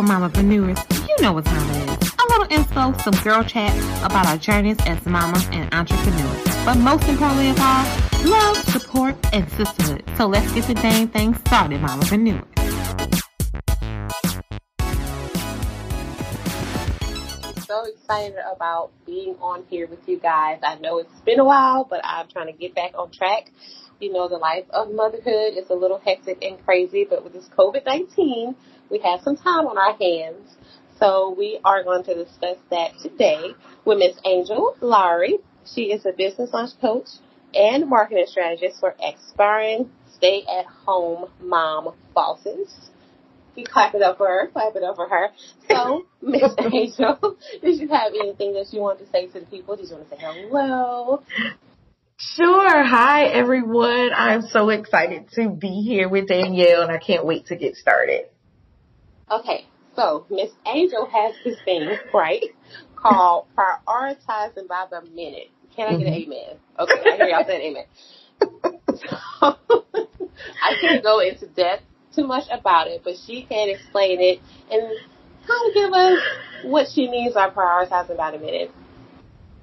Hello, mamapreneurs. You know what time it is. A little info, some girl chat about our journeys as mamas and entrepreneurs. But most importantly of all, love, support, and sisterhood. So let's get the dang thing started, mamapreneurs. so excited about being on here with you guys. I know it's been a while, but I'm trying to get back on track. You know, the life of motherhood is a little hectic and crazy, but with this COVID-19, we have some time on our hands. So we are going to discuss that today with Miss Angel Lawery. She is a business launch coach and marketing strategist for aspiring stay-at-home mom bosses. We clap it up for her, clap it up for her. So, Miss Angel, did you have anything that you want to say to the people? Did you want to say hello? Sure. Hi, everyone. I'm so excited to be here with Danielle, and I can't wait to get started. Okay, so Miss Angel has this thing, right, called prioritizing by the minute. Can I get an mm-hmm. amen? Okay, I hear y'all saying amen. So, I can't go into depth too much about it, but she can explain it and kind of give us what she means by prioritizing by the minute.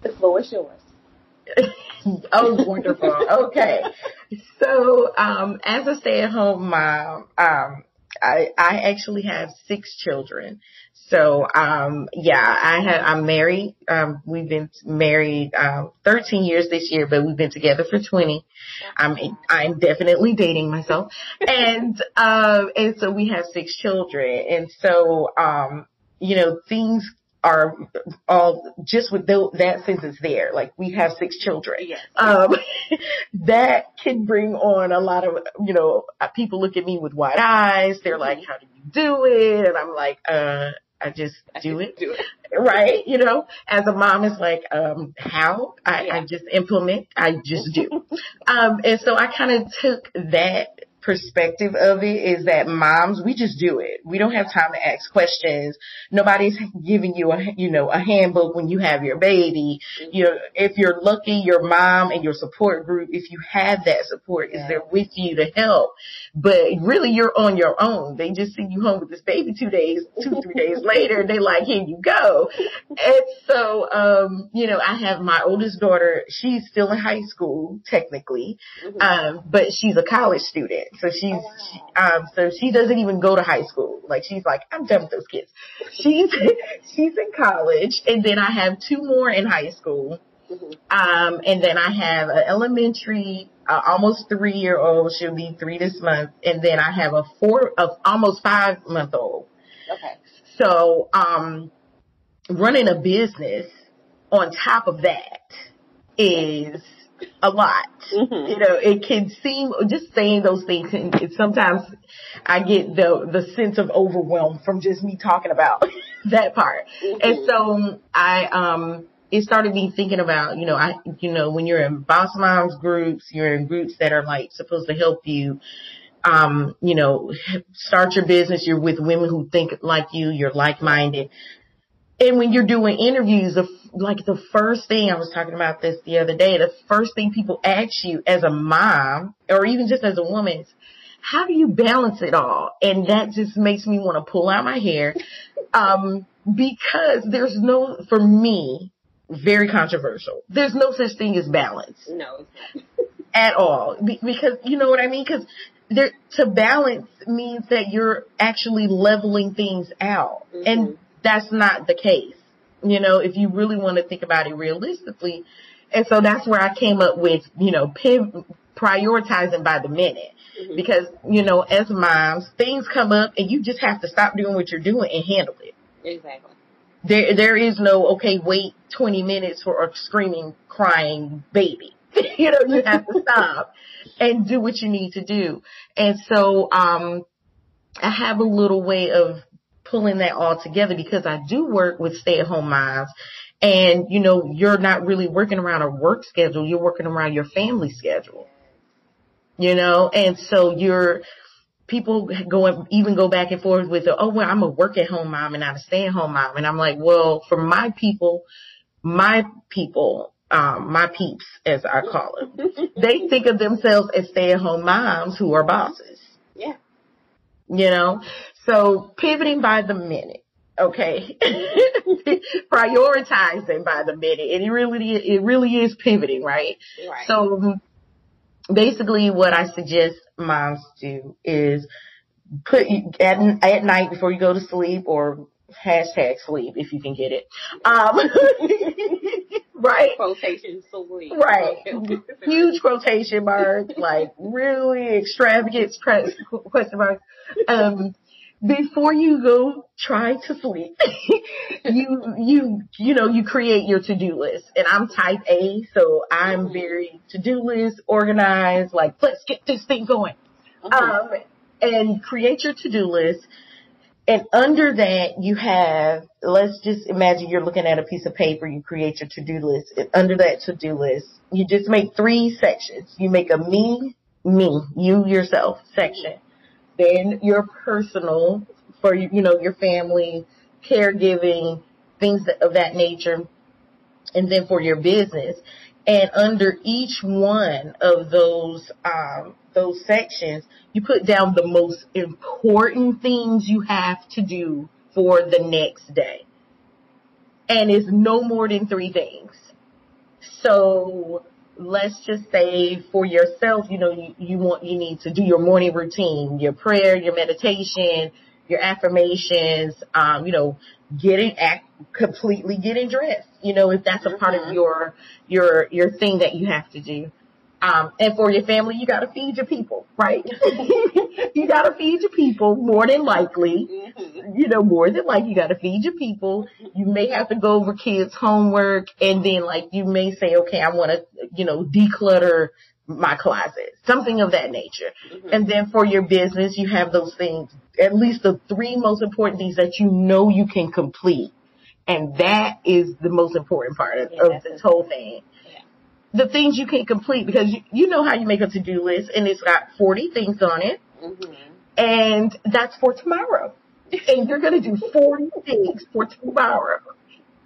The floor is yours. oh, wonderful. Okay. So, um, as a stay-at-home mom, um, I, I actually have six children. So, um, yeah, I have, I'm married. Um, we've been married, um, 13 years this year, but we've been together for 20. I'm, I'm definitely dating myself. And, um, and so we have six children. And so, um, you know, things are all just with the, that sentence there. Like we have six children. Yes. Um, that can bring on a lot of, you know, people look at me with wide eyes. They're mm-hmm. like, how do you do it? And I'm like, uh, I just do it. do it. Right. You know, as a mom, it's like, um, how I, yeah. I just implement. I just do. um, and so I kind of took that perspective of it is that moms, we just do it. We don't have time to ask questions. Nobody's giving you a, you know, a handbook when you have your baby. You know, if you're lucky, your mom and your support group, if you have that support, is there with you to help. But really you're on your own. They just send you home with this baby two days, two, three days later. They like, here you go. And so, um, you know, I have my oldest daughter. She's still in high school, technically. Mm-hmm. Um, but she's a college student. So she's, she, um, so she doesn't even go to high school. Like she's like, I'm done with those kids. She's, she's in college and then I have two more in high school. Um, and then I have an elementary, uh, almost three year old. She'll be three this month. And then I have a four, of almost five month old. Okay. So, um, running a business on top of that is a lot. Mm-hmm. You know, it can seem just saying those things. And sometimes I get the the sense of overwhelm from just me talking about that part. Mm-hmm. And so I um it started me thinking about, you know, I, you know, when you're in boss moms groups, you're in groups that are like supposed to help you, um, you know, start your business. You're with women who think like you. You're like-minded. And when you're doing interviews, the, like the first thing I was talking about this the other day, the first thing people ask you as a mom or even just as a woman is, how do you balance it all? And that just makes me want to pull out my hair. Um, because there's no, for me, very controversial. There's no such thing as balance. No. at all. Be- because, you know what I mean? Cause there, to balance means that you're actually leveling things out. Mm-hmm. And that's not the case. You know, if you really want to think about it realistically. And so that's where I came up with, you know, piv- prioritizing by the minute. Mm-hmm. Because, you know, as moms, things come up and you just have to stop doing what you're doing and handle it. Exactly. There, there is no, okay, wait 20 minutes for a screaming, crying baby. you know, you have to stop and do what you need to do. And so, um, I have a little way of pulling that all together because I do work with stay at home moms and you know, you're not really working around a work schedule. You're working around your family schedule, you know, and so you're, people go even go back and forth with, oh, well, I'm a work at home mom and I'm a stay at home mom. And I'm like, well, for my people, my people, um, my peeps, as I call them, they think of themselves as stay at home moms who are bosses. Yeah. You know, So pivoting by the minute. Okay. Prioritizing by the minute. And it really, it really is pivoting, right? Right. So basically what I suggest moms do is put at, at night before you go to sleep or hashtag sleep if you can get it. Um, right? quotation sleep. Right. Huge quotation marks, like really extravagant question marks. Um, before you go try to sleep, you, you, you know, you create your to-do list. And I'm type A, so I'm very to-do list, organized, like, let's get this thing going. Um, and create your to-do list. And under that, you have, let's just imagine you're looking at a piece of paper, you create your to-do list. And under that to-do list, you just make three sections. You make a me, me, you yourself section. Then your personal for, you know, your family, caregiving, things of that nature. And then for your business. And under each one of those, um, those sections, you put down the most important things you have to do for the next day. And it's no more than three things. So let's just say for yourself, you know, you, you want, you need to do your morning routine, your prayer, your meditation, your affirmations, um, you know, getting act, completely getting dressed, you know, if that's a part of Mhm. your, your, your thing that you have to do. Um, and for your family, you gotta feed your people, right? you gotta feed your people more than likely Mhm. you know, more than likely, you got to feed your people. You may have to go over kids' homework, and then like you may say, okay, I want to, you know, declutter my closet, something of that nature. Mhm. And then for your business, you have those things, at least the three most important things that you know you can complete, and that is the most important part of, Yeah, of this whole thing. The things you can't complete because you, you know how you make a to-do list, and it's got 40 things on it Mhm. and that's for tomorrow. And you're gonna do 40 things for tomorrow.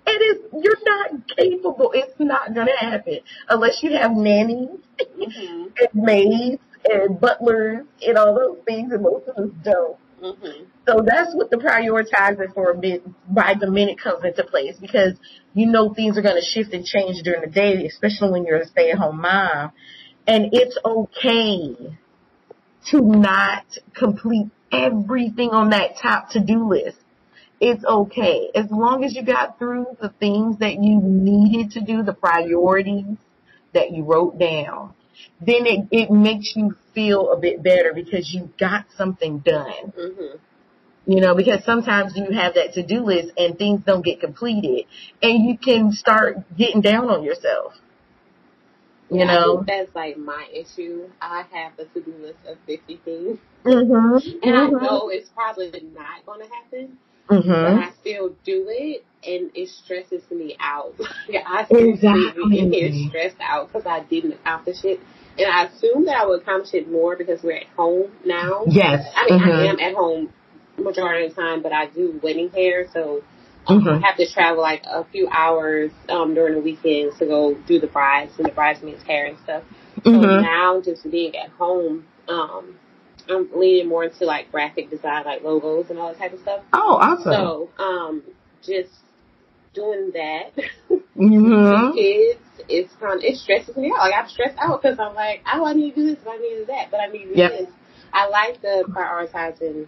And it's, you're not capable, it's not gonna happen unless you have nannies Mhm. and maids and butlers and all those things and most of us don't. Mhm. So that's what the prioritizing for a bit by the minute comes into place because you know things are going to shift and change during the day, especially when you're a stay at home mom. And it's okay to not complete everything on that top to do list. It's okay. As long as you got through the things that you needed to do, the priorities that you wrote down, then it, it makes you feel a bit better because you got something done. Mhm. You know, because sometimes you have that to-do list and things don't get completed and you can start getting down on yourself. You Yeah, I know? that's like my issue. I have a to-do list of 50 things, Mhm. and I Mhm. know it's probably not going to happen, but Mhm. I still do it, and it stresses me out. I seriously Exactly. get stressed out because I didn't accomplish it, and I assume that I would accomplish it more because we're at home now. Yes. I mean, I Mhm. am at home majority of the time, but I do wedding hair, so Mhm. I have to travel like a few hours um, during the weekends to go do the brides and the bridesmaids' hair and stuff. So Mhm. now, just being at home, um, I'm leaning more into like graphic design, like logos and all that type of stuff. Oh, awesome. So, um, just doing that, mhm. kids, it's kind of, it stresses me out. Like I'm stressed out because I'm like, oh, I need to do this, but I need to do that, but I need to do Yep. this. I like the prioritizing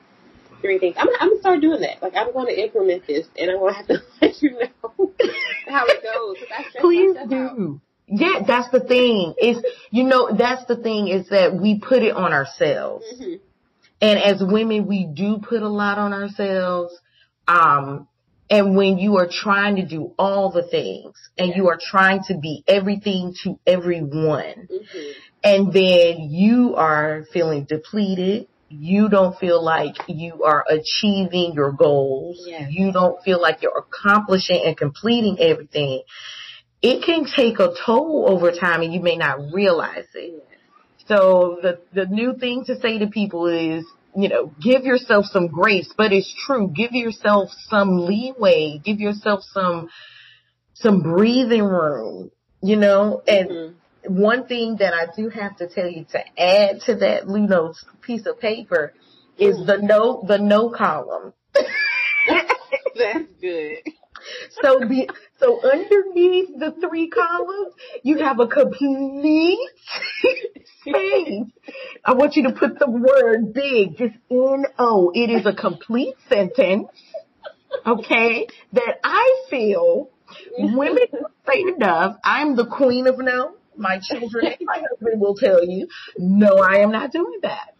three things. I'm, I'm gonna start doing that. Like I'm going to implement this, and I'm gonna have to let you know how it goes. Please myself out. do. Yeah, that's the thing. Is you know, that's the thing is that we put it on ourselves. Mhm. And as women, we do put a lot on ourselves. Um, and when you are trying to do all the things and you are trying to be everything to everyone, Mhm. and then you are feeling depleted, you don't feel like you are achieving your goals, Yes. you don't feel like you're accomplishing and completing everything, it can take a toll over time and you may not realize it. So the the new thing to say to people is, you know, give yourself some grace, but it's true. Give yourself some leeway. Give yourself some some breathing room. You know, and Mhm. one thing that I do have to tell you to add to that Luno's piece of paper is the no the no column. That's good. So be so underneath the three columns, you have a complete space. I want you to put the word big, just N O. It is a complete sentence. Okay, that I feel women don't say enough. I'm the queen of no. My children and my husband will tell you, no, I am not doing that.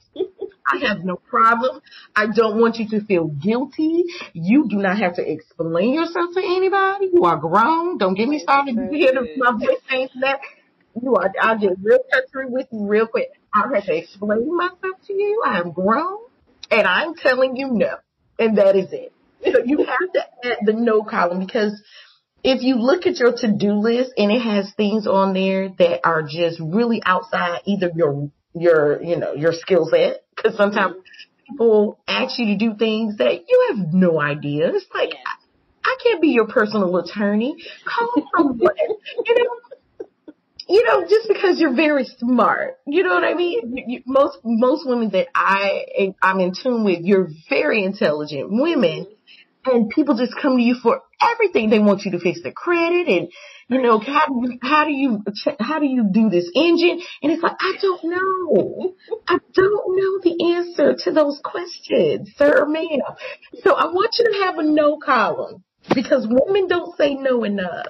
I have no problem. I don't want you to feel guilty. You do not have to explain yourself to anybody. You are grown. Don't get me started. You hear the, my voice saying that. You are, I'll get real country with you real quick. I don't have to explain myself to you. I am grown and I'm telling you no. And that is it. So you have to add the no column because if you look at your to-do list and it has things on there that are just really outside either your your you know your skill set because sometimes people ask you to do things that you have no idea. It's like. I, I can't be your personal attorney. Call someone, you know. You know, just because you're very smart, you know what I mean. You, most most women that I I'm in tune with, you're very intelligent women, and people just come to you for everything. They want you to fix their credit and you know how do you, how do you how do you do this engine? And it's like I don't know. I don't know the answer to those questions, sir or ma'am. So I want you to have a no column because women don't say no enough.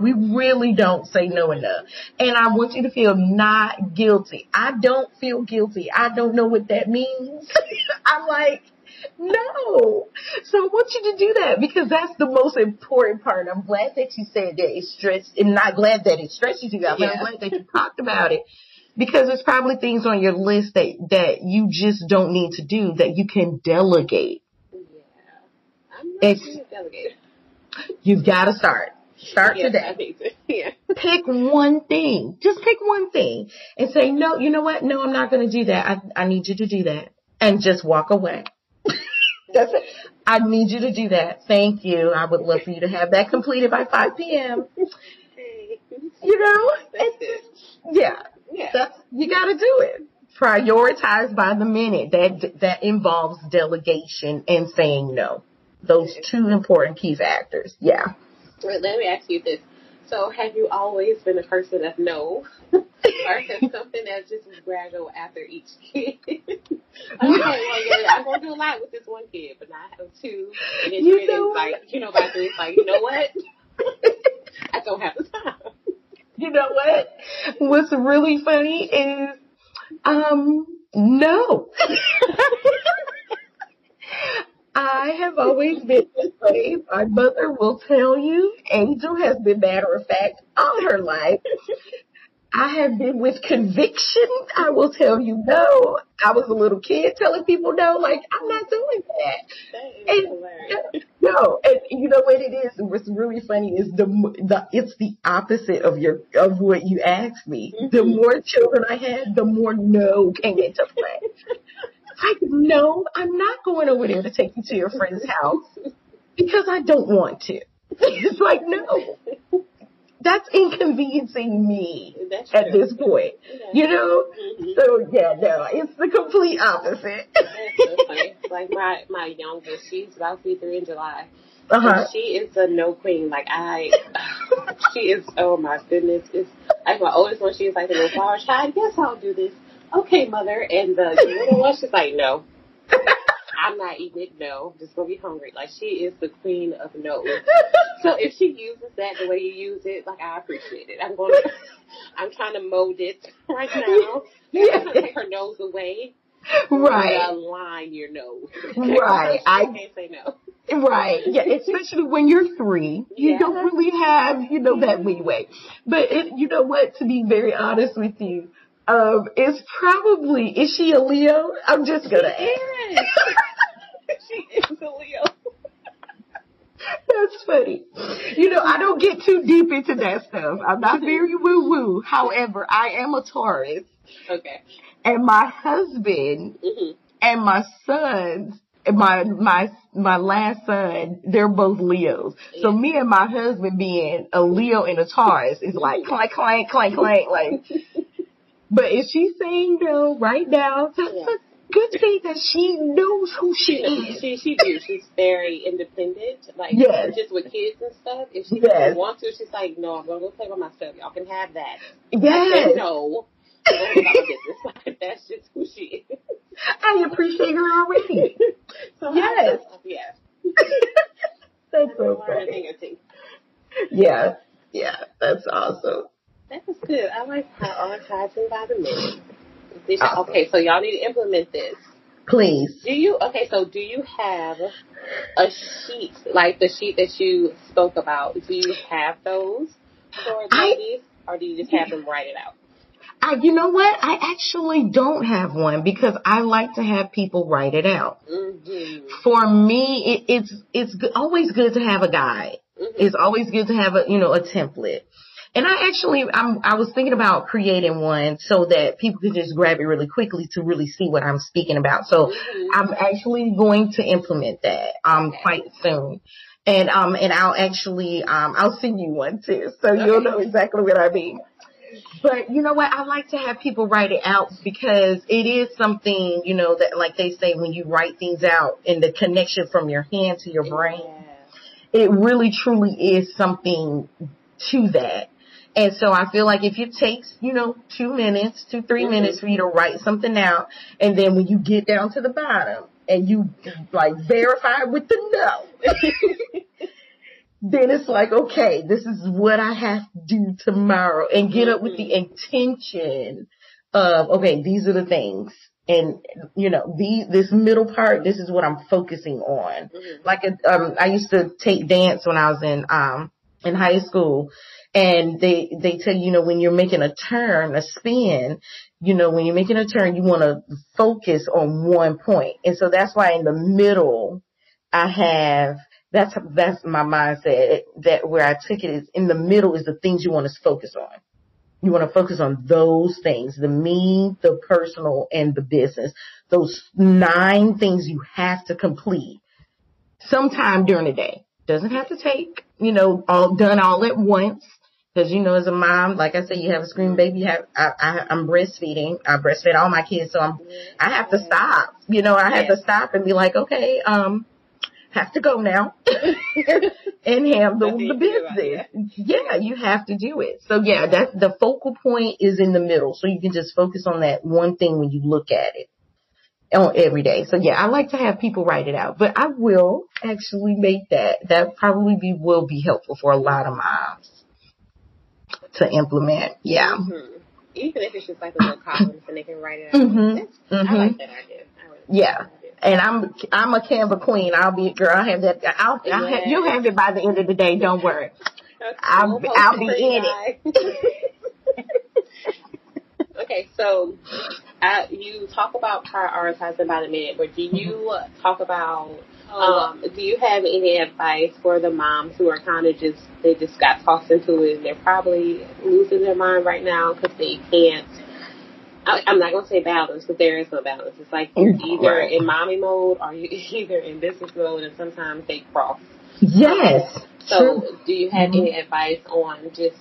We really don't say no enough. And I want you to feel not guilty. I don't feel guilty. I don't know what that means. I'm like, no. So I want you to do that because that's the most important part. I'm glad that you said that it stressed, and not glad that it stresses you out, but I'm glad that you talked about it because there's probably things on your list that, that you just don't need to do that you can delegate. yeah. I'm not It's- a. You've got to start. Start Yes, today. To. Yeah. pick one thing. Just pick one thing and say, no, you know what? No, I'm not going to do that. I, I need you to do that and just walk away. That's it. I need you to do that. Thank you. I would love for you to have that completed by 5 p.m. Hey. You know? Yeah. Yeah. That's, you got to do it. Prioritize by the minute. That, that involves delegation and saying no. Those two important key factors. Yeah. Well, let me ask you this. So, have you always been a person of no? or has something that just gradual after each kid? okay, well, yeah, I'm going to do a lot with this one kid, but now I have two. And it's You really know like, you know, by three, it's like, you know what? I don't have the time. You know what? What's really funny is, um, no. I have always been this way. My mother will tell you, Angel has been matter of fact all her life. I have been with conviction. I will tell you no. I was a little kid telling people no, like, I'm not doing that. That And, hilarious. no, and you know what it is? What's really funny is the, the it's the opposite of your of what you asked me. Mm-hmm. The more children I had, the more no came into play. Like, no, I'm not going over there to take you to your friend's house because I don't want to. It's like, no, that's inconveniencing me That's at this point. You know? Mhm. So yeah, no, it's the complete opposite. So. Like my my youngest, she's about to be three in July. Uh huh. And she is the no queen. Like I, she is. Oh my goodness! It's like my oldest one. She's like the little flower child. Yes, I'll do this. Okay, mother. And uh, the little one, she's like, no, I'm not eating it. No, I'm just gonna be hungry. Like she is the queen of no. So if she uses that the way you use it, like I appreciate it. I'm gonna, I'm trying to mold it right now. Yeah. I'm gonna take her nose away. Right. Align uh, your nose. Right. I I can't say no. Right. Yeah, especially when you're three. You Yeah. don't really have, you know, that leeway. But it, you know what, to be very honest with you, um, it's probably, is she a Leo? I'm just gonna ask. Yes. she is a Leo. That's funny. You know, I don't get too deep into that stuff. I'm not very woo woo. However, I am a Taurus Okay. and my husband hmm and my sons, my my my last son, they're both Leos. So me and my husband being a Leo and a Taurus is like clank clank clank clank like. But if she's saying no right now, that's Yeah. a, good see that she knows who she is. She she do. She's very independent. Like Yes. just with kids and stuff. If she Yes. doesn't want to, she's like, no, I'm gonna go play with my stuff. Y'all can have that. I said, Yes, no. I'm gonna go about my business. Like, That's just who she is. I appreciate her already. So Yes. Yeah. That's so funny. thing. Yeah, yeah, that's awesome. That was good. I like prioritizing by the minute. This- Awesome. Okay, so y'all need to implement this. Please. Do you okay? So do you have a sheet like the sheet that you spoke about? Do you have those for ladies, or do you just have them write it out? I, you know what? I actually don't have one because I like to have people write it out. Mm-hmm. For me, it, it's it's always good to have a guide. Mm-hmm. It's always good to have a you know a template. And I actually I'm I was thinking about creating one so that people could just grab it really quickly to really see what I'm speaking about. So Mhm. I'm actually going to implement that um Okay. quite soon. And um and I'll actually um I'll send you one too, so you'll know exactly what I mean. But you know what? I like to have people write it out because it is something, you know, that like they say when you write things out and the connection from your hand to your brain, Yeah. it really truly is something to that. And so I feel like if it takes, you know, two minutes, two, 3 Mhm. minutes for you to write something out, and then when you get down to the bottom and you like verify with the no, then it's like, okay, this is what I have to do tomorrow and get up with the intention of, okay, these are the things. And, you know, the, this middle part, this is what I'm focusing on Mhm. like a, um I used to take dance when I was in um in high school and they they tell you, you know when you're making a turn, a spin, you know when you're making a turn you want to focus on one point. And so that's why in the middle I have that's that's my mindset that where I took it is in the middle is the things you want to focus on. You want to focus on those things, the me, the personal, and the business. Those nine things you have to complete sometime during the day. Doesn't have to take, you know, all done all at once. Cause you know, as a mom, like I said, you have a screaming baby. You have, I, I, I'm breastfeeding. I breastfeed all my kids, so I'm, I have to stop. You know, I have to stop and be like, okay, um, have to go now and handle the you can do about business. Yeah, you have to do it. So yeah, that's the focal point is in the middle, so you can just focus on that one thing when you look at it on every day. So yeah, I like to have people write it out, but I will actually make that. That probably be will be helpful for a lot of moms to implement. Yeah. Mhm. Even if it's just like a little column, and they can write it out. Mhm. That's, I like that idea. Really Yeah. that idea. And I'm I'm a Canva queen. I'll be girl. I have that. I'll, I'll have, you'll have it by the end of the day. Don't worry. I'll be- I'll be in it. okay, so uh, you talk about prioritizing by the minute, but do you talk about? Um, do you have any advice for the moms who are kind of just they just got tossed into it and they're probably losing their mind right now because they can't. I, I'm not gonna say balance, but there is no balance. It's like you're either Right. in mommy mode or you're either in business mode, and sometimes they cross. Yes. So, True. do you have Mhm. any advice on just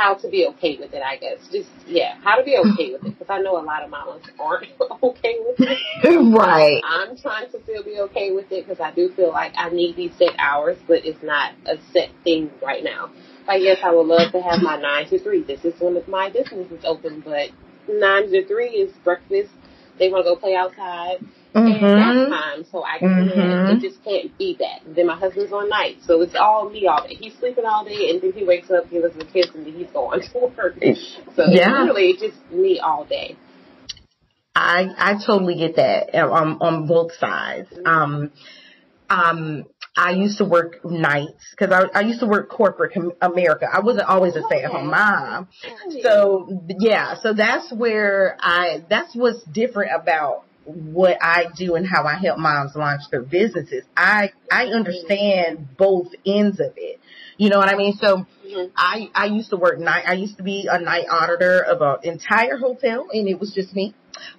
how to be okay with it? I guess just yeah, how to be okay with it because I know a lot of mamas aren't okay with it. right. I'm trying to still be okay with it because I do feel like I need these set hours, but it's not a set thing right now. Like yes, I would love to have my nine to three. This is when my business is open, but nine to three is breakfast. They want to go play outside. And that's Mhm. time, so I can't, Mhm. it just can't be that. And then my husband's on night, so it's all me all day. He's sleeping all day, and then he wakes up, he listens to the kids, and then he's going to work. So it's Yeah. literally just me all day. I I totally get that um, on both sides. Um, um, I used to work nights because I, I used to work corporate com- America. I wasn't always a stay at home mom. So yeah, so that's where I that's what's different about what I do and how I help moms launch their businesses. I I understand both ends of it. You know what I mean? So Mhm. I I used to work night. I used to be a night auditor of an entire hotel, and it was just me.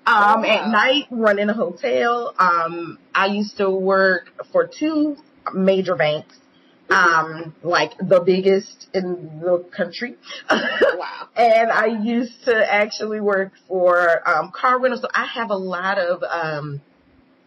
Um, Oh, at night running a hotel. Um, I used to work for two major banks um, like the biggest in the country. Wow. and I used to actually work for um, car rental, so I have a lot of um,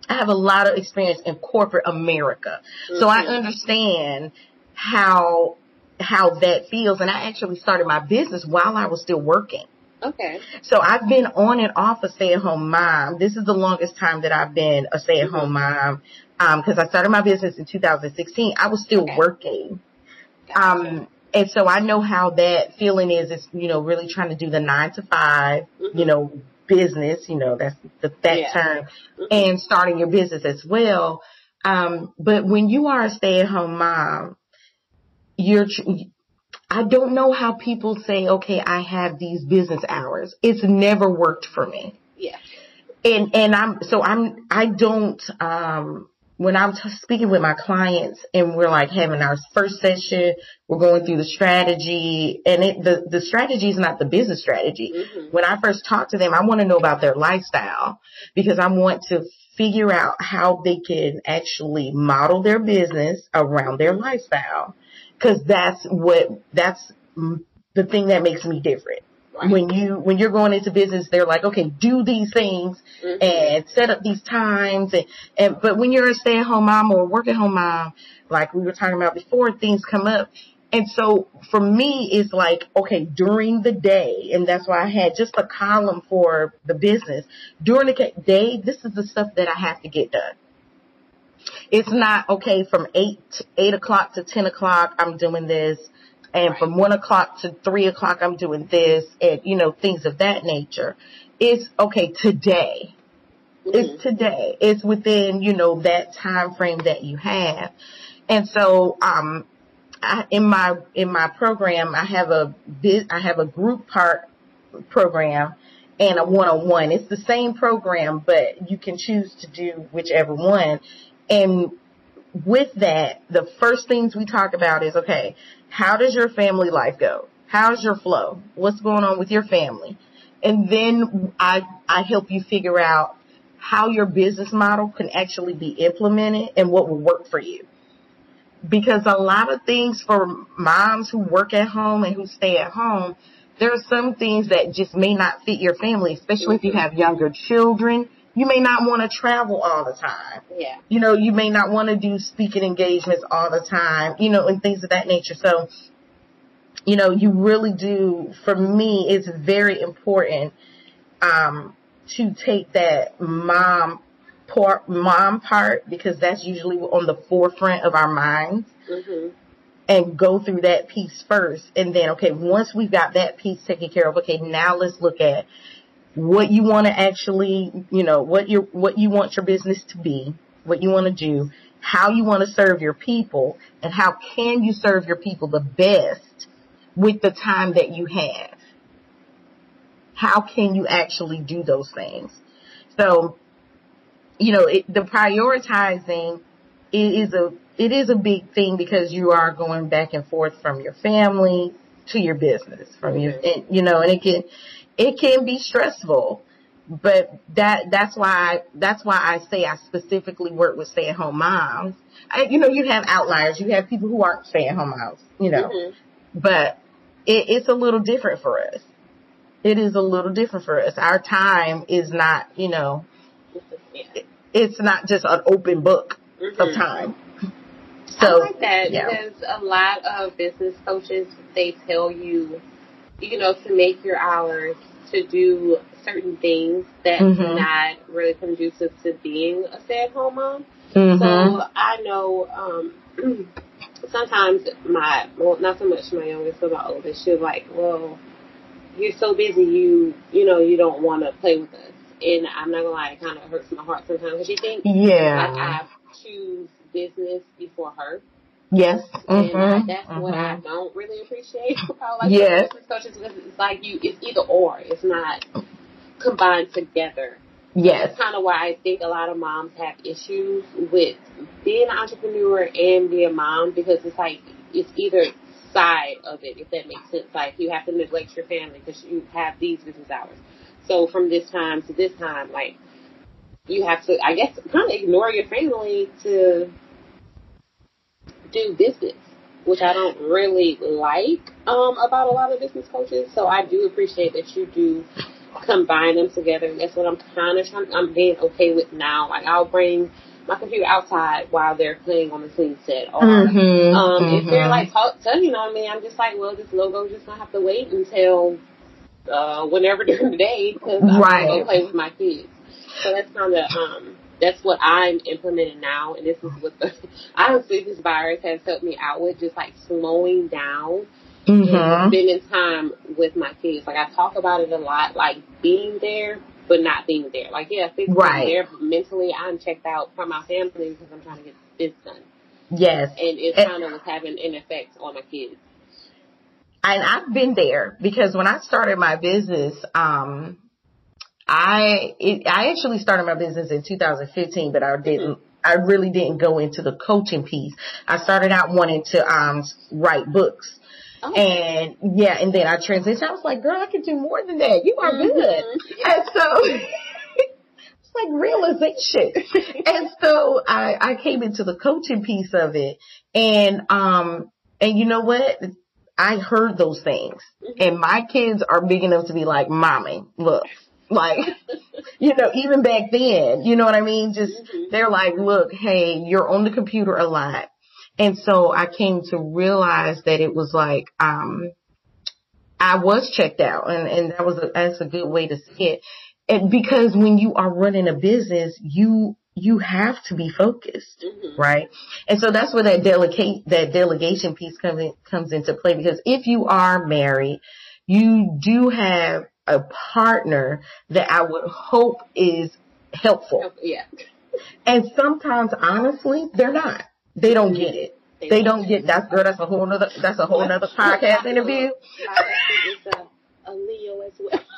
I have a lot of experience in corporate America, so I Mhm. understand how how that feels. And I actually started my business while I was still working. Okay. So I've been on and off a stay-at-home mom. This is the longest time that I've been a stay-at-home mom. Um, cause I started my business in 2016. I was still Okay. working. Gotcha. Um, and so I know how that feeling is. It's, you know, really trying to do the nine to 5 Mhm. you know, business, you know, that's the, that Yeah. term Mhm. and starting your business as well. Um, but when you are a stay-at-home mom, you're, tr- I don't know how people say, okay, I have these business hours. It's never worked for me. yeah. And, and I'm, so I'm, I don't, um, when I'm t- speaking with my clients and we're like having our first session, we're going through the strategy and it, the, the strategy is not the business strategy hmm when I first talk to them, I want to know about their lifestyle because I want to figure out how they can actually model their business around their lifestyle. Cause that's what, that's the thing that makes me different. Right. When you, when you're going into business, they're like, okay, do these things Mhm. and set up these times and, and, but when you're a stay at home mom or a work at home mom, like we were talking about before, things come up. And so for me, it's like, okay, during the day, and that's why I had just a column for the business. During the day, this is the stuff that I have to get done. It's not, okay, from 8, 8 o'clock to 10 o'clock, I'm doing this. And Right. from 1 o'clock to 3 o'clock, I'm doing this and, you know, things of that nature. It's, okay, today. Mhm. It's today. It's within, you know, that time frame that you have. And so, um, I, in my, in my program, I have a I have a group part program and a one-on-one. It's the same program, but you can choose to do whichever one. And with that, the first things we talk about is, okay, how does your family life go? How's your flow? What's going on with your family? And then I, I help you figure out how your business model can actually be implemented and what will work for you. Because a lot of things for moms who work at home and who stay at home, there are some things that just may not fit your family, especially if you have younger children. You may not want to travel all the time. Yeah. You know, you may not want to do speaking engagements all the time, you know, and things of that nature. So, you know, you really do, for me, it's very important, um, to take that mom part, mom part, because that's usually on the forefront of our minds Mhm. and go through that piece first. And then, okay, once we've got that piece taken care of, okay, now let's look at what you want to actually, you know, what you what you want your business to be, what you want to do, how you want to serve your people, and how can you serve your people the best with the time that you have. How can you actually do those things? So, you know, it, the prioritizing is a it is a big thing because you are going back and forth from your family to your business, from your, and, you know, and it can it can be stressful. But that that's why that's why I say I specifically work with stay at home moms. I, you know, you have outliers. You have people who aren't stay at home moms. You know, Mhm. but it, it's a little different for us. It is a little different for us. Our time is not, you know, it's not just an open book of Mhm. time. I So like that yeah. because a lot of business coaches they tell you, you know, to make your hours to do certain things that's Mhm. not really conducive to being a stay-at-home mom. mhm. So I know um, sometimes my well, not so much my youngest, but my oldest. She's like, "Well, you're so busy, you you know, you don't want to play with us." And I'm not gonna lie, it kind of hurts my heart sometimes because she thinks like yeah. I choose business before her, yes. and I, Mhm. that's what I Mhm. don't really appreciate about like Yes. business coaches because it's like you, it's either or, it's not combined together. Yes. That's kind of why I think a lot of moms have issues with being an entrepreneur and being a mom because it's like it's either side of it, if that makes sense. Like you have to neglect your family because you have these business hours. So from this time to this time, like you have to, I guess, kind of ignore your family to do business. which I don't really like um, about a lot of business coaches. So I do appreciate that you do combine them together. and That's what I'm kind of trying. I'm being okay with now. Like I'll bring my computer outside while they're playing on the swing set, or Mhm, um, if they're mhm. like talk, you know me, I mean, I'm just like, well, this logo's just gonna have to wait until uh, whenever during the day because I'm Right. gonna play with my kids. So that's kind of um, that's what I'm implementing now, and this is what the honestly this virus has helped me out with, just like slowing down and Mhm. spending time with my kids. Like I talk about it a lot, like being there but not being there. Like yeah, physically Right. there, but mentally I'm checked out from my family because I'm trying to get this done, Yes. and it's kind of what's having an effect on my kids. and I've been there because when I started my business, um, I it, I actually started my business in 2015, but I didn't. I really didn't go into the coaching piece. I started out wanting to um write books, Oh. and yeah, and then I transitioned. I was like, girl, I can do more than that. You are good. Mhm. And so it's like realization. and so I, I came into the coaching piece of it and, um, and you know what? I heard those things and my kids are big enough to be like, mommy, look, like, you know, even back then, you know what I mean? Just, Mhm. they're like, look, hey, you're on the computer a lot. And so I came to realize that it was like, um, I was checked out and, and that was a, that's a good way to see it. And because when you are running a business, you, you have to be focused, Mhm. right? And so that's where that delegate, that delegation piece comes in, comes into play because if you are married, you do have a partner that I would hope is helpful. Yeah. And sometimes honestly, they're not. They don't get it. They don't get that's girl, that's a whole nother that's a whole nother podcast interview. Is a, a Leo as well.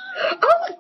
Oh,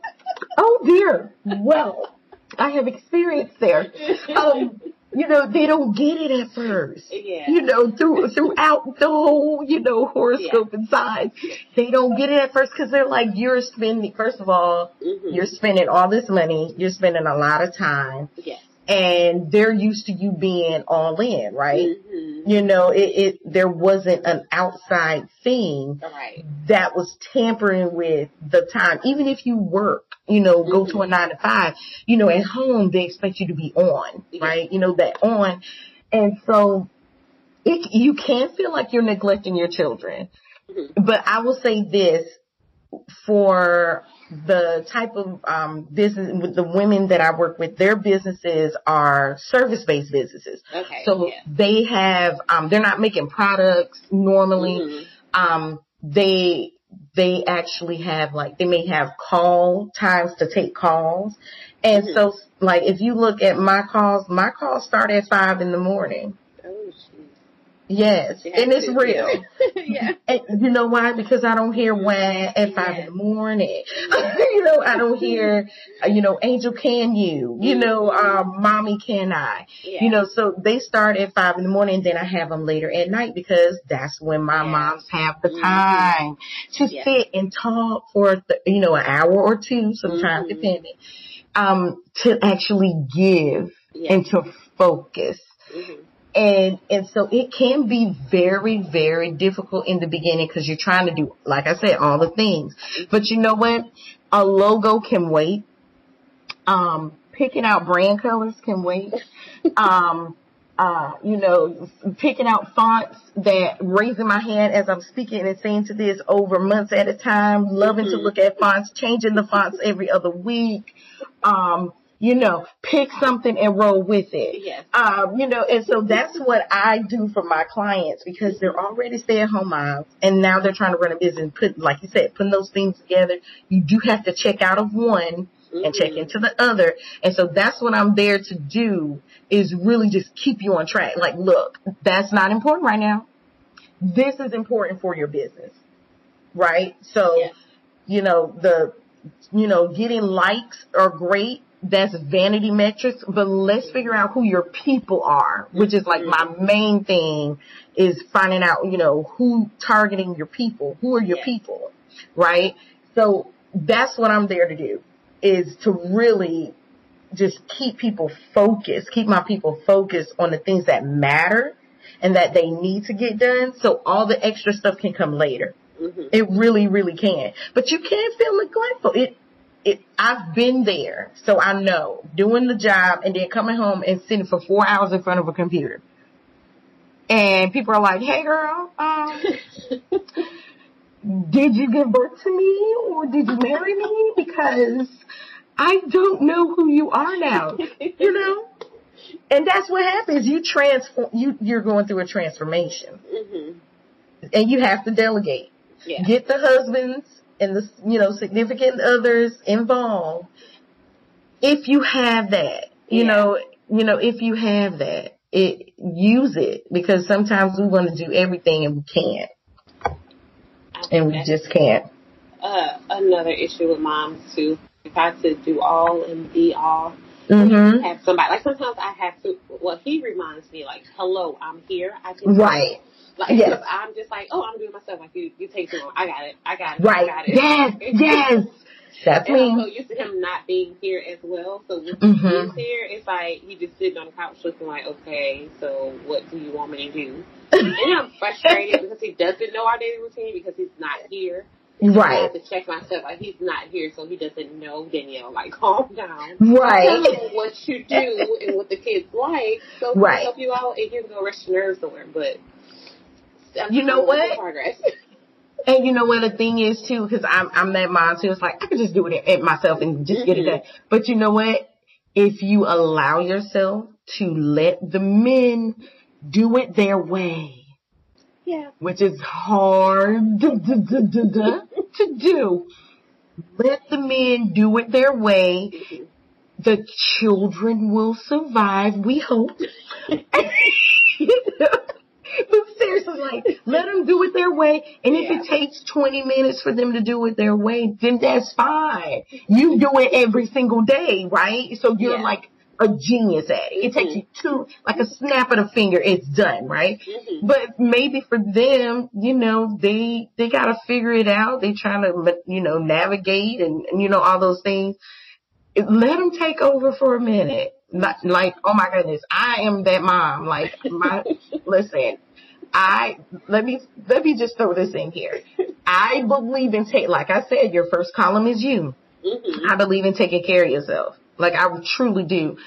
oh dear. Well, I have experience there. Um, you know, they don't get it at first. Yeah. You know, through throughout the whole, you know, horoscope and signs, they don't get it at first because they're like, you're spending. First of all, Mhm. you're spending all this money. You're spending a lot of time, Yes. and they're used to you being all in, right? Mhm. You know, it, it there wasn't an outside thing right. that was tampering with the time. Even if you work, you know, go to a nine to five, you know, at home they expect you to be on, right? You know, that on. And so it, you can feel like you're neglecting your children. Mhm. But I will say this for the type of um business with the women that I work with, their businesses are service based businesses. Okay. So yeah. they have um they're not making products normally Mhm. um they they actually have like they may have call times to take calls and Mhm. so like if you look at my calls my calls start at five in the morning. Yes Yeah, and it's real yeah. and you know why because i don't hear wah at five in the morning you know i don't hear uh, you know angel can you you know um mommy can i Yeah. you know, so they start at five in the morning, then I have them later at night because that's when my Yeah. moms have the Mhm. time to Yeah. sit and talk for, th- you know, an hour or two, sometimes Mhm. depending, um, to actually give Yeah. and to focus. Mhm. And, and so it can be very, very difficult in the beginning because you're trying to do, like I said, all the things. But you know what? A logo can wait. Um, picking out brand colors can wait. um, uh, you know, picking out fonts that raising my hand as I'm speaking and saying to this over months at a time, loving to Mhm. look at fonts, changing the fonts every other week. Um, you know, pick something and roll with it. Yes. Um, you know, and so that's what I do for my clients because they're already stay at home moms and now they're trying to run a business, put, like you said, putting those things together. You do have to check out of one and check Mhm. into the other. And so that's what I'm there to do is really just keep you on track. Like, look, that's not important right now. This is important for your business. Right? So, Yeah. you know, the, you know, getting likes are great. That's vanity metrics, but let's figure out who your people are, which is like my main thing is finding out, you know, who targeting your people. Who are your Yeah. people? Right? So that's what I'm there to do is to really just keep people focused, keep my people focused on the things that matter and that they need to get done. So all the extra stuff can come later. hmm It really, really can. But you can't feel neglectful. It, it, I've been there, so I know doing the job and then coming home and sitting for four hours in front of a computer. And people are like, hey girl, um, did you give birth to me or did you marry me? Because I don't know who you are now, you know? And that's what happens. You transform, you, you're going through a transformation hmm and you have to delegate. Yeah. Get the husbands and the, you know, significant others involved. If you have that, you Yeah. know, you know, if you have that, it, use it because sometimes we want to do everything and we can't and we just can't. uh, another issue with moms too. If I to do all and be all, hmm have somebody like sometimes I have to. Well, he reminds me like, "Hello, I'm here." I can Right. Like Yes. I'm just like, "Oh, I'm doing myself." Like you, you take too long. I got it. I got it. Right. I got it. Yes. Yes. That's And I'm so used to him not being here as well. So when Mhm. he is here, it's like he just sitting on the couch looking like, okay, so what do you want me to do? and I'm frustrated because he doesn't know our daily routine because he's not here. Right. I have to check myself. Like he's not here, so he doesn't know Danielle. Like calm down. Right. Tell him what you do and what the kids like, so he can Right. help you out and you can go rest your nerves somewhere. But You know I'm work in what? Progress. And you know what the thing is too, because I'm I'm that mom too. It's like I could just do it myself and just get it Mhm. done. But you know what? If you allow yourself to let the men do it their way, yeah. which is hard to do, let the men do it their way. Mhm. The children will survive. We hope. But seriously, like, let them do it their way. And if Yeah. it takes 20 minutes for them to do it their way, then that's fine. You do it every single day, right? So you're Yeah. like a genius at it. It takes Mhm. you two, like a snap of the finger, it's done, right? Mhm. But maybe for them, you know, they, they gotta figure it out. They trying to, you know, navigate and, and, you know, all those things. Let them take over for a minute. Not, like, oh my goodness, I am that mom. Like, my, listen, I, let me, let me just throw this in here. I believe in take, like I said, your first column is you. Mhm. I believe in taking care of yourself. Like I truly do.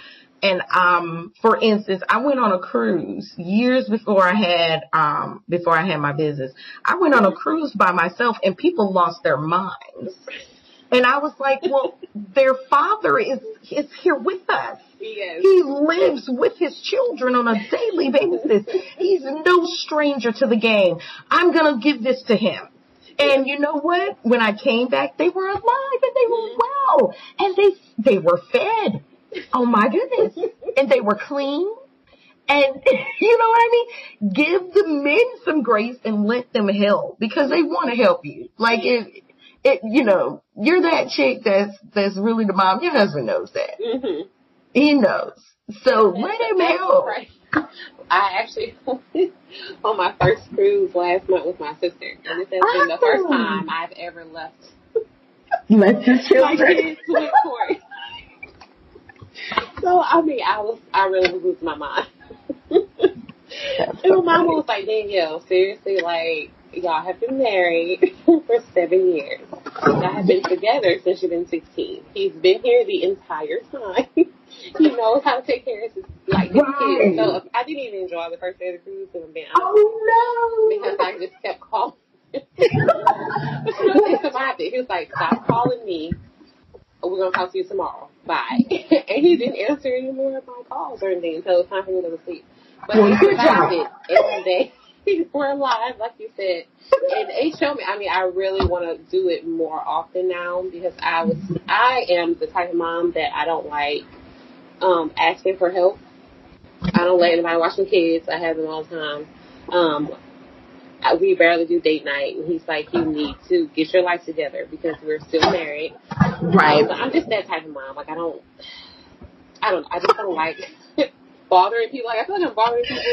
And um, for instance, I went on a cruise years before I had um before I had my business. I went on a cruise by myself and people lost their minds. And I was like, well, their father is is here with us. Yes. He lives with his children on a daily basis. He's no stranger to the game. I'm gonna give this to him. And you know what? When I came back, they were alive and they were mm-hmm. well, and they they were fed. Oh my goodness! And they were clean. And you know what I mean? Give the men some grace and let them help because they want to help you. Like if it, you know, you're that chick that's that's really the mom. Your husband knows that. Mhm. He knows. So let him help. Right. I actually on my first cruise last month with my sister, and this has been the first time I've ever left Let your my children. kids with So I mean, I was I really was losing my mind. and my mama was like, Danielle, seriously, like y'all have been married for seven years. Y'all have been together since you've been sixteen. He's been here the entire time. he knows how to take care of his like his Right. kids. So I didn't even enjoy the first day of the cruise, if I'm being honest, Oh because! I just kept calling. but you know, they survived it. He was like, stop calling me. We're gonna talk to you tomorrow. Bye. and he didn't answer any more of my calls or anything until it was time for me to go to sleep. But Well, he survived it every day. We're alive, like you said. And they show me. I mean, I really want to do it more often now because I was, I am the type of mom that I don't like um asking for help. I don't let anybody watch my kids. I have them all the time. Um, I- we barely do date night, and he's like, "You need to get your life together because we're still married." Right. So I'm just that type of mom. Like I don't, I don't, I just don't like bothering people. Like I feel like I'm bothering people,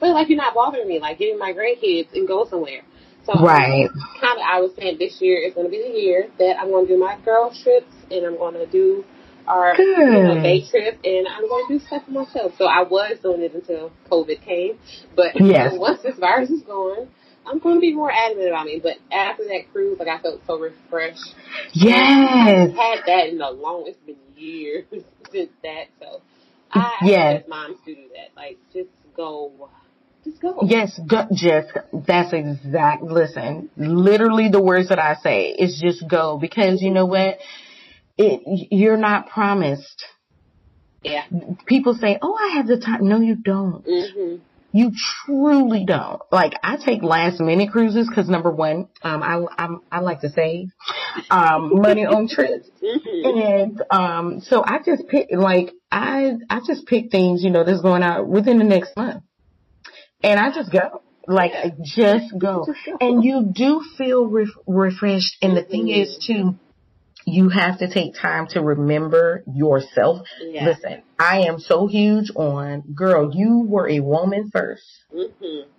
but like you're not bothering me. Like getting my grandkids and go somewhere. So Right. kind of, I was saying this year is going to be the year that I'm going to do my girl trips and I'm going to do our you know, day trip, and I'm going to do stuff for myself. So I was doing it until COVID came, but yes. once this virus is gone, I'm going to be more adamant about me. But after that cruise, like I felt so refreshed. Yes, I had that in the long. It's been years since that, so I yes. moms to do that. Like just go just go. Yes, go, just that's exact. Listen, literally the words that I say is just go because you know what, it you're not promised. Yeah. People say, "Oh, I have the time." No, you don't. Mm-hmm. You truly don't. Like I take last minute cruises because number one, um, I I'm, I like to save um, money on trips, mm-hmm. and um, so I just pick like I I just pick things you know that's going out within the next month and I just go. Like, I just go. And you do feel re- refreshed. And the thing is, too, you have to take time to remember yourself. Yeah. Listen, I am so huge on, girl, you were a woman 1st mm-hmm.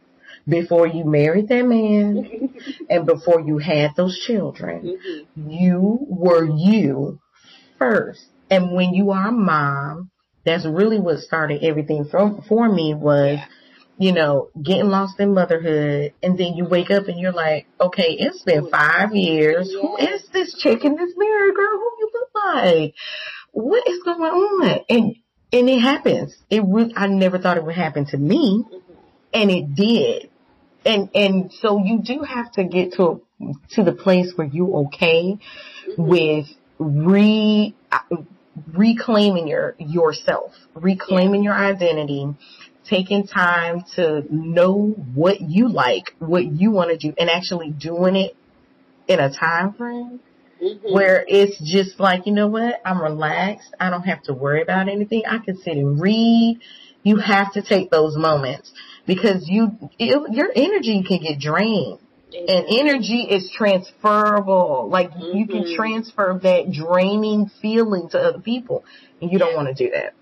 Before you married that man and before you had those children, mm-hmm. you were you first. And when you are a mom, that's really what started everything for, for me was yeah you know, getting lost in motherhood, and then you wake up and you're like, okay, it's been five years. Who is this chick in this mirror, girl? Who you look like? What is going on? And and it happens. It really, I never thought it would happen to me, mm-hmm. and it did. And and so you do have to get to to the place where you're okay mm-hmm. with re reclaiming your yourself, reclaiming your identity taking time to know what you like, what you want to do, and actually doing it in a time frame mm-hmm. where it's just like, you know what, I'm relaxed. I don't have to worry about anything. I can sit and read. You have to take those moments because you, it, your energy can get drained. And energy is transferable. Like mm-hmm. you can transfer that draining feeling to other people and you don't want to do that.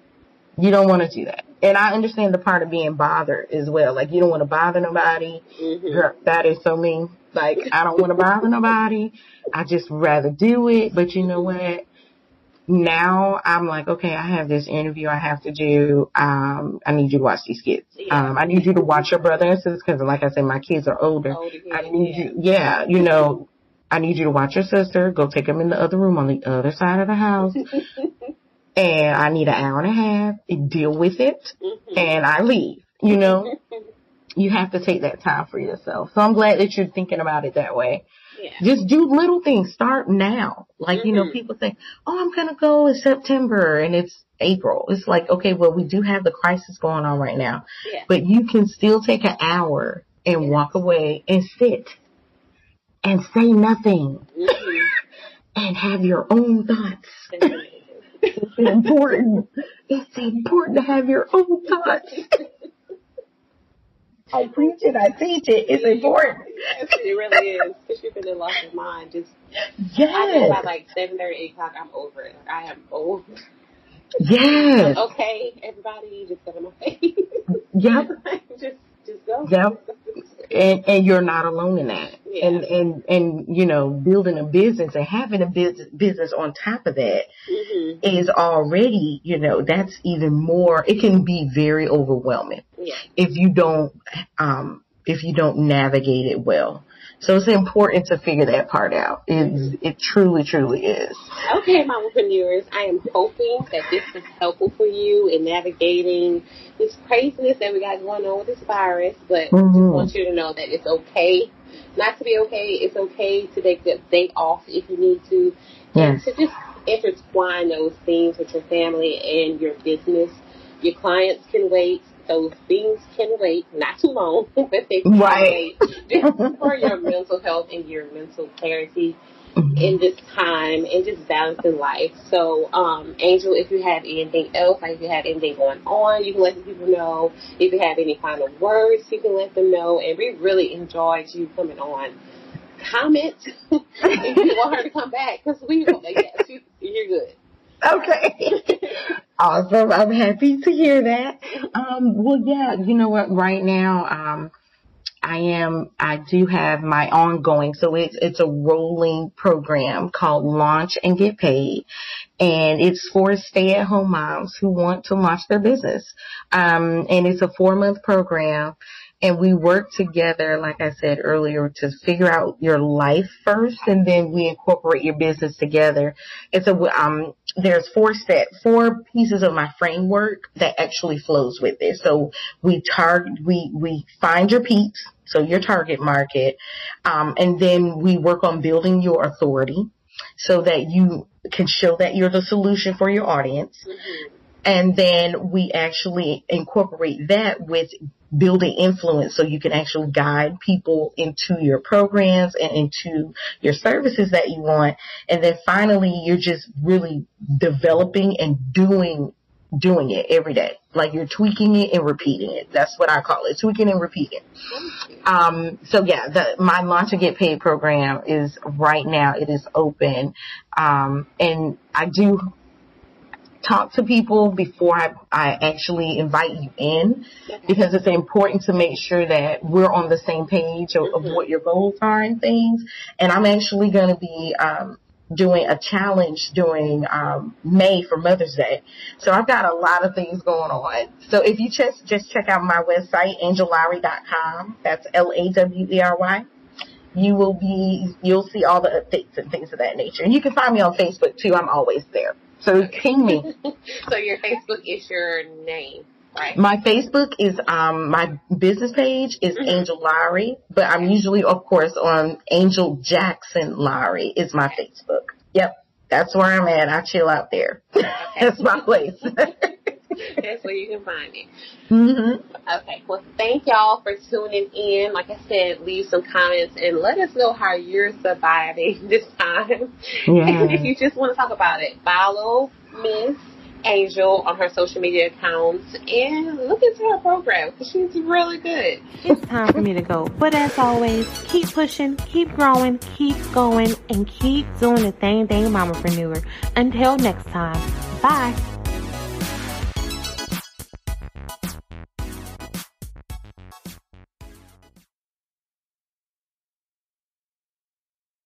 You don't want to do that. And I understand the part of being bothered as well. Like you don't want to bother nobody. Mm-hmm. Girl, that is so mean. Like I don't want to bother nobody. I just rather do it. But you know what? Now I'm like, okay, I have this interview I have to do. Um, I need you to watch these kids. Yeah. Um, I need you to watch your brother and sisters because, like I said, my kids are older. older I need yeah. you, yeah, you know, I need you to watch your sister. Go take them in the other room on the other side of the house. and I need an hour and a half to deal with it mm-hmm. and I leave, you know? you have to take that time for yourself. So I'm glad that you're thinking about it that way. Yeah. Just do little things. Start now. Like, mm-hmm. you know, people think, oh, I'm going to go in September and it's April. It's like, okay, well, we do have the crisis going on right now, yeah. but you can still take an hour and yes. walk away and sit and say nothing mm-hmm. and have your own thoughts. It's important. It's important to have your own thoughts. I preach it. I teach it. It's important. Yes, it really is. Especially if you're lost of mind. Just yes. I know by like seven thirty, eight o'clock, I'm over it. Like, I am over. Yes. okay, everybody, just get on my face. Yep. just, just go. Yep. and and you're not alone in that. Yeah. And and and you know, building a business and having a business business on top of that mm-hmm. is already, you know, that's even more. It can be very overwhelming yeah. if you don't um if you don't navigate it well. So it's important to figure that part out. It, it truly, truly is. Okay, mompreneurs, I am hoping that this was helpful for you in navigating this craziness that we got going on with this virus. But mm-hmm. just want you to know that it's okay not to be okay. It's okay to take the day off if you need to. Yes. And to just intertwine those things with your family and your business. Your clients can wait those things can wait, not too long, but they can right. wait just for your mental health and your mental clarity mm-hmm. in this time and just balancing life. So, um, Angel, if you have anything else, like if you have anything going on, you can let the people know. If you have any final words, you can let them know. And we really enjoyed you coming on. Comment if you want her to come back because we, yes, you, you're good. Okay. awesome. I'm happy to hear that. Um, well, yeah, you know what? Right now, um, I am, I do have my ongoing, so it's, it's a rolling program called Launch and Get Paid. And it's for stay at home moms who want to launch their business. Um, and it's a four month program and we work together, like I said earlier, to figure out your life first, and then we incorporate your business together. And so, um, there's four step, four pieces of my framework that actually flows with it. So we target, we we find your peaks, so your target market, um, and then we work on building your authority so that you can show that you're the solution for your audience. Mm-hmm. And then we actually incorporate that with building influence so you can actually guide people into your programs and into your services that you want. And then finally, you're just really developing and doing doing it every day. Like you're tweaking it and repeating it. That's what I call it. Tweaking and repeating. Um, so yeah, the, my launch and get paid program is right now. It is open. Um, and I do talk to people before I, I actually invite you in because it's important to make sure that we're on the same page of, mm-hmm. of what your goals are and things. And I'm actually going to be, um, doing a challenge during um, May for Mother's Day. So I've got a lot of things going on. So if you just just check out my website, angellawery.com, that's L-A-W-E-R-Y, you will be, you'll see all the updates and things of that nature. And you can find me on Facebook too. I'm always there. So ping me. so your Facebook is your name. Right. My Facebook is um my business page is mm-hmm. Angel Lawery, but I'm usually of course on Angel Jackson Lawery is my Facebook. Yep. That's where I'm at. I chill out there. Okay. That's my place. That's where you can find me. Mm-hmm. Okay. Well, thank y'all for tuning in. Like I said, leave some comments and let us know how you're surviving this time. Yeah. And if you just want to talk about it, follow Miss Angel on her social media accounts and look into her program because she's really good. It's time for me to go. But as always, keep pushing, keep growing, keep going, and keep doing the same thing, thing, mompreneur. Until next time, bye.